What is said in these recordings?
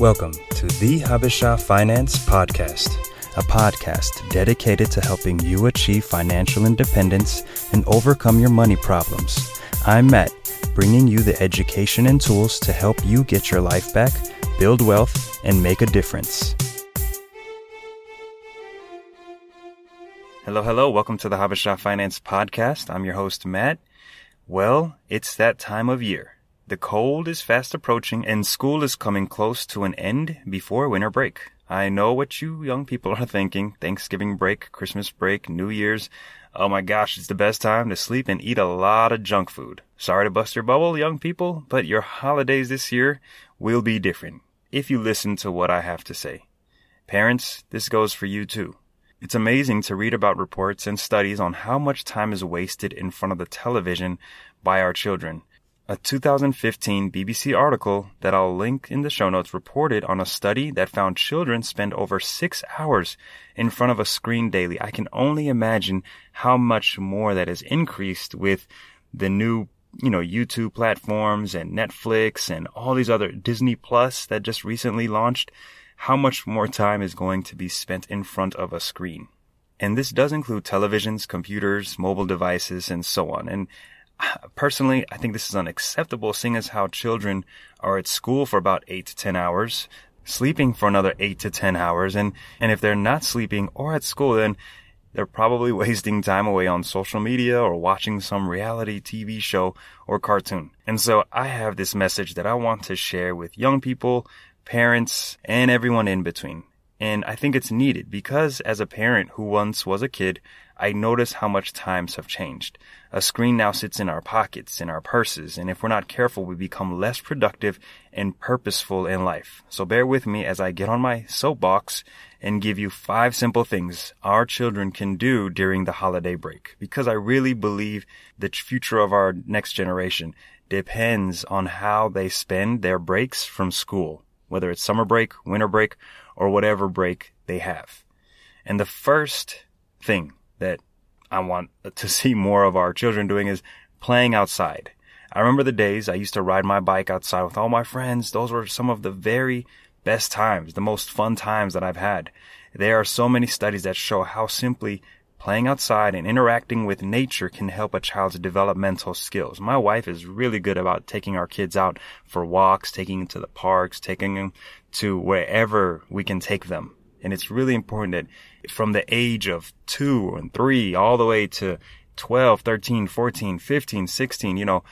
Welcome to the Habesha Finance Podcast, a podcast dedicated to helping you achieve financial independence and overcome your money problems. I'm Matt, bringing you the education and tools to help you get your life back, build wealth, and make a difference. Hello, hello. Welcome to the Habesha Finance Podcast. I'm your host, Matt. Well, it's that time of year. The cold is fast approaching and school is coming close to an end before winter break. I know what you young people are thinking. Thanksgiving break, Christmas break, New Year's. Oh my gosh, it's the best time to sleep and eat a lot of junk food. Sorry to bust your bubble, young people, but your holidays this year will be different if you listen to what I have to say. Parents, this goes for you too. It's amazing to read about reports and studies on how much time is wasted in front of the television by our children. A 2015 BBC article that I'll link in the show notes reported on a study that found children spend over six hours in front of a screen daily. I can only imagine how much more that has increased with the new, you know, YouTube platforms and Netflix and all these other Disney Plus that just recently launched. How much more time is going to be spent in front of a screen? And this does include televisions, computers, mobile devices, and so on. And personally, I think this is unacceptable, seeing as how children are at school for about eight to 10 hours, sleeping for another eight to 10 hours. And, and if they're not sleeping or at school, then they're probably wasting time away on social media or watching some reality TV show or cartoon. And so I have this message that I want to share with young people, parents, and everyone in between. And I think it's needed because as a parent who once was a kid, I notice how much times have changed. A screen now sits in our pockets, in our purses, and if we're not careful, we become less productive and purposeful in life. So bear with me as I get on my soapbox and give you five simple things our children can do during the holiday break. Because I really believe the future of our next generation depends on how they spend their breaks from school, whether it's summer break, winter break, or whatever break they have. And the first thing that I want to see more of our children doing is playing outside. I remember the days I used to ride my bike outside with all my friends. Those were some of the very best times, the most fun times that I've had. There are so many studies that show how simply playing outside and interacting with nature can help a child's developmental skills. My wife is really good about taking our kids out for walks, taking them to the parks, taking them to wherever we can take them. And it's really important that from the age of two and three all the way to 12, 13, 14, 15, 16, you know,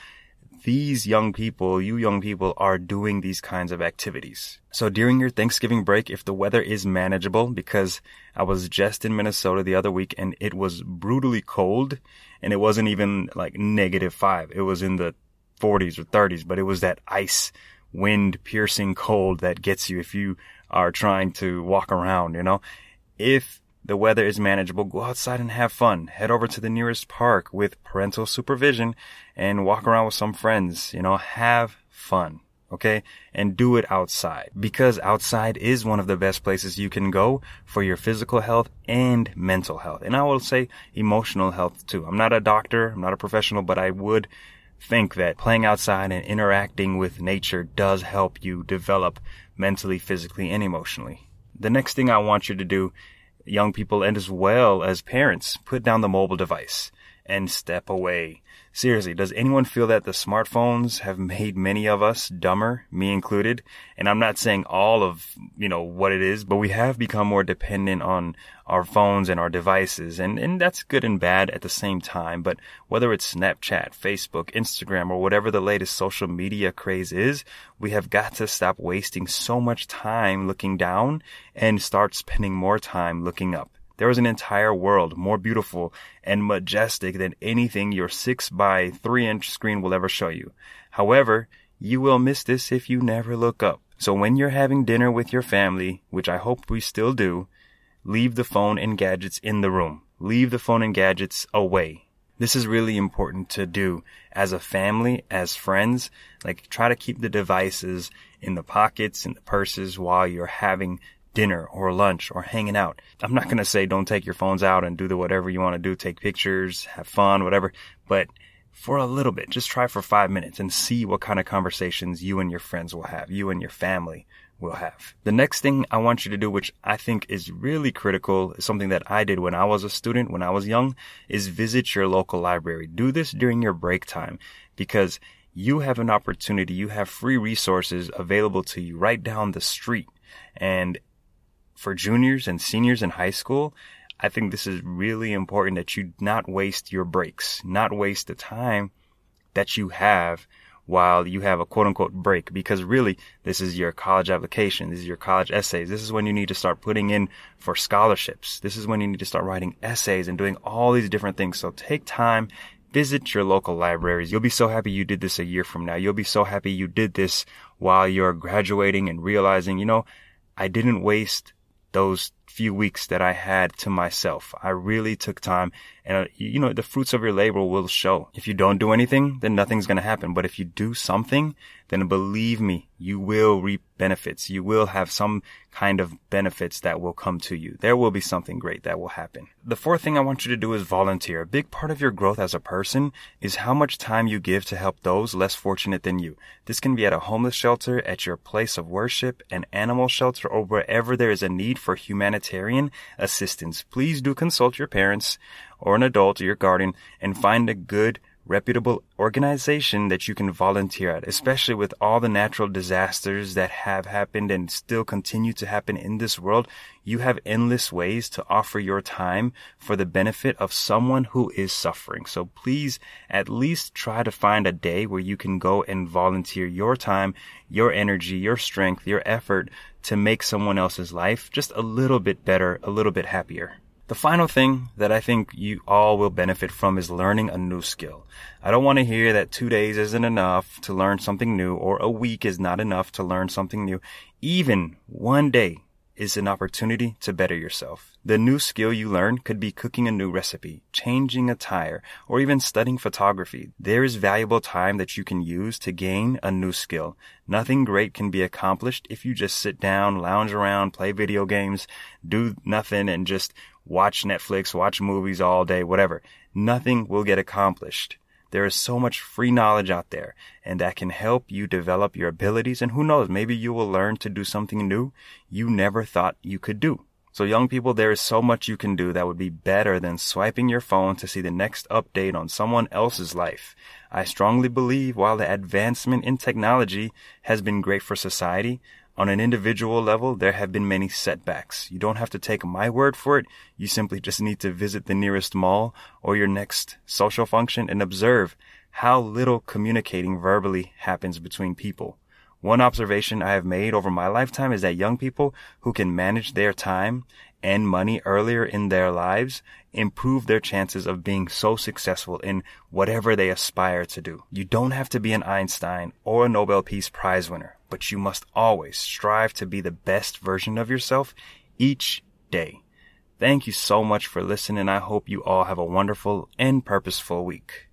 these young people, you young people are doing these kinds of activities. So during your Thanksgiving break, if the weather is manageable, because I was just in Minnesota the other week and it was brutally cold and it wasn't even like negative five. It was in the 40s or 30s, but it was that ice wind piercing cold that gets you if you are trying to walk around, you know. If the weather is manageable, go outside and have fun. Head over to the nearest park with parental supervision and walk around with some friends, you know, have fun. Okay. And do it outside because outside is one of the best places you can go for your physical health and mental health. And I will say emotional health too. I'm not a doctor. I'm not a professional, but I would think that playing outside and interacting with nature does help you develop mentally, physically, and emotionally. The next thing I want you to do, young people and as well as parents, put down the mobile device and step away. Seriously, does anyone feel that the smartphones have made many of us dumber, me included? And I'm not saying all of, you know, what it is, but we have become more dependent on our phones and our devices. And, and that's good and bad at the same time. But whether it's Snapchat, Facebook, Instagram, or whatever the latest social media craze is, we have got to stop wasting so much time looking down and start spending more time looking up. There is an entire world more beautiful and majestic than anything your 6 by 3 inch screen will ever show you. However, you will miss this if you never look up. So when you're having dinner with your family, which I hope we still do, leave the phone and gadgets in the room. Leave the phone and gadgets away. This is really important to do as a family, as friends. Like try to keep the devices in the pockets, in the purses while you're having dinner or lunch or hanging out. I'm not going to say don't take your phones out and do the whatever you want to do, take pictures, have fun, whatever, but for a little bit, just try for five minutes and see what kind of conversations you and your friends will have, you and your family will have. The next thing I want you to do, which I think is really critical, is something that I did when I was a student, when I was young, is visit your local library. Do this during your break time because you have an opportunity. You have free resources available to you right down the street. And for juniors and seniors in high school, I think this is really important that you not waste your breaks, not waste the time that you have while you have a quote unquote break because really this is your college application. This is your college essays. This is when you need to start putting in for scholarships. This is when you need to start writing essays and doing all these different things. So take time, visit your local libraries. You'll be so happy you did this a year from now. You'll be so happy you did this while you're graduating and realizing, you know, I didn't waste those few weeks that I had to myself. I really took time and, uh, you know, the fruits of your labor will show. If you don't do anything, then nothing's going to happen. But if you do something, then believe me, you will reap benefits. You will have some kind of benefits that will come to you. There will be something great that will happen. The fourth thing I want you to do is volunteer. A big part of your growth as a person is how much time you give to help those less fortunate than you. This can be at a homeless shelter, at your place of worship, an animal shelter, or wherever there is a need for humanitarian assistance. Please do consult your parents or an adult or your guardian and find a good reputable organization that you can volunteer at, especially with all the natural disasters that have happened and still continue to happen in this world. You have endless ways to offer your time for the benefit of someone who is suffering. So please at least try to find a day where you can go and volunteer your time, your energy, your strength, your effort to make someone else's life just a little bit better, a little bit happier. The final thing that I think you all will benefit from is learning a new skill. I don't want to hear that two days isn't enough to learn something new or a week is not enough to learn something new. Even one day is an opportunity to better yourself. The new skill you learn could be cooking a new recipe, changing a tire, or even studying photography. There is valuable time that you can use to gain a new skill. Nothing great can be accomplished if you just sit down, lounge around, play video games, do nothing, and just watch Netflix, watch movies all day, whatever. Nothing will get accomplished. There is so much free knowledge out there and that can help you develop your abilities. And who knows, maybe you will learn to do something new you never thought you could do. So young people, there is so much you can do that would be better than swiping your phone to see the next update on someone else's life. I strongly believe while the advancement in technology has been great for society, on an individual level, there have been many setbacks. You don't have to take my word for it. You simply just need to visit the nearest mall or your next social function and observe how little communicating verbally happens between people. One observation I have made over my lifetime is that young people who can manage their time and money earlier in their lives improve their chances of being so successful in whatever they aspire to do. You don't have to be an Einstein or a Nobel Peace Prize winner, but you must always strive to be the best version of yourself each day. Thank you so much for listening. I hope you all have a wonderful and purposeful week.